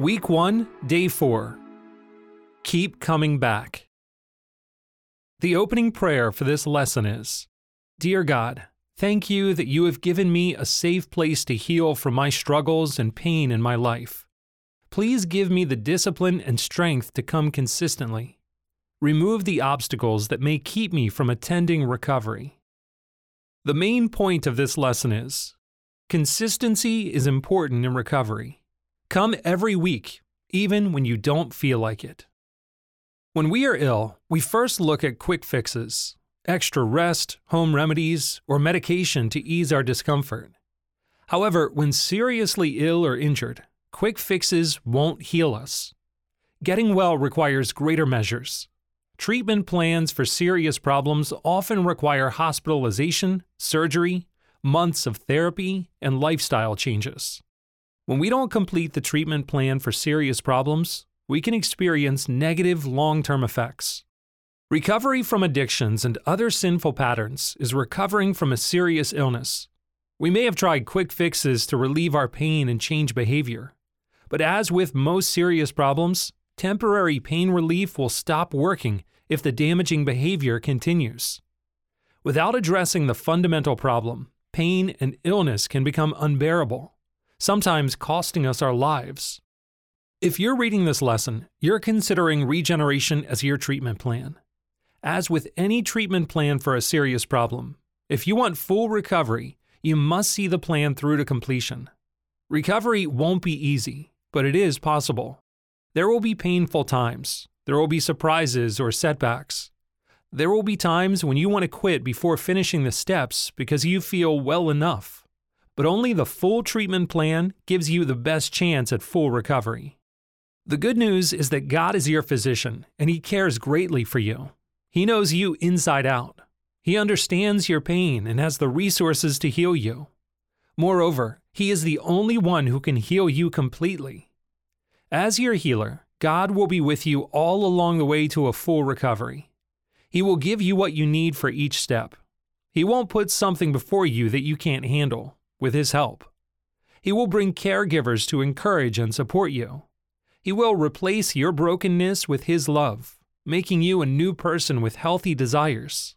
Week 1, Day 4. Keep coming back. The opening prayer for this lesson is Dear God, thank you that you have given me a safe place to heal from my struggles and pain in my life. Please give me the discipline and strength to come consistently. Remove the obstacles that may keep me from attending recovery. The main point of this lesson is consistency is important in recovery. Come every week, even when you don't feel like it. When we are ill, we first look at quick fixes, extra rest, home remedies, or medication to ease our discomfort. However, when seriously ill or injured, quick fixes won't heal us. Getting well requires greater measures. Treatment plans for serious problems often require hospitalization, surgery, months of therapy, and lifestyle changes. When we don't complete the treatment plan for serious problems, we can experience negative long term effects. Recovery from addictions and other sinful patterns is recovering from a serious illness. We may have tried quick fixes to relieve our pain and change behavior. But as with most serious problems, temporary pain relief will stop working if the damaging behavior continues. Without addressing the fundamental problem, pain and illness can become unbearable, sometimes costing us our lives. If you're reading this lesson, you're considering regeneration as your treatment plan. As with any treatment plan for a serious problem, if you want full recovery, you must see the plan through to completion. Recovery won't be easy, but it is possible. There will be painful times, there will be surprises or setbacks. There will be times when you want to quit before finishing the steps because you feel well enough. But only the full treatment plan gives you the best chance at full recovery. The good news is that God is your physician, and He cares greatly for you. He knows you inside out. He understands your pain and has the resources to heal you. Moreover, He is the only one who can heal you completely. As your healer, God will be with you all along the way to a full recovery. He will give you what you need for each step. He won't put something before you that you can't handle, with His help. He will bring caregivers to encourage and support you. He will replace your brokenness with His love, making you a new person with healthy desires.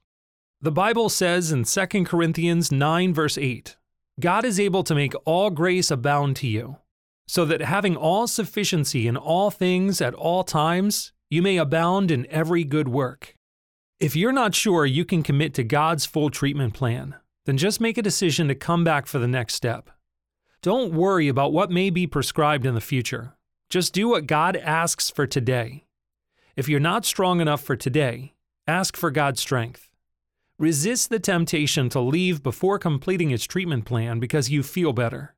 The Bible says in 2 Corinthians 9, verse 8, God is able to make all grace abound to you, so that having all sufficiency in all things at all times, you may abound in every good work. If you're not sure you can commit to God's full treatment plan, then just make a decision to come back for the next step. Don't worry about what may be prescribed in the future. Just do what God asks for today. If you're not strong enough for today, ask for God's strength. Resist the temptation to leave before completing its treatment plan because you feel better.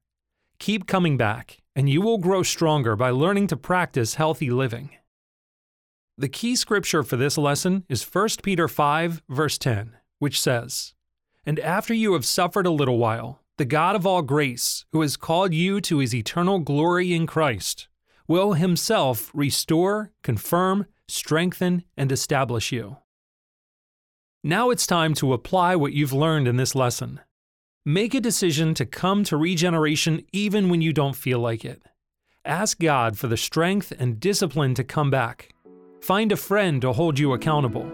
Keep coming back, and you will grow stronger by learning to practice healthy living. The key scripture for this lesson is 1 Peter 5, verse 10, which says, And after you have suffered a little while, the God of all grace, who has called you to his eternal glory in Christ, will himself restore, confirm, strengthen, and establish you. Now it's time to apply what you've learned in this lesson. Make a decision to come to regeneration even when you don't feel like it. Ask God for the strength and discipline to come back. Find a friend to hold you accountable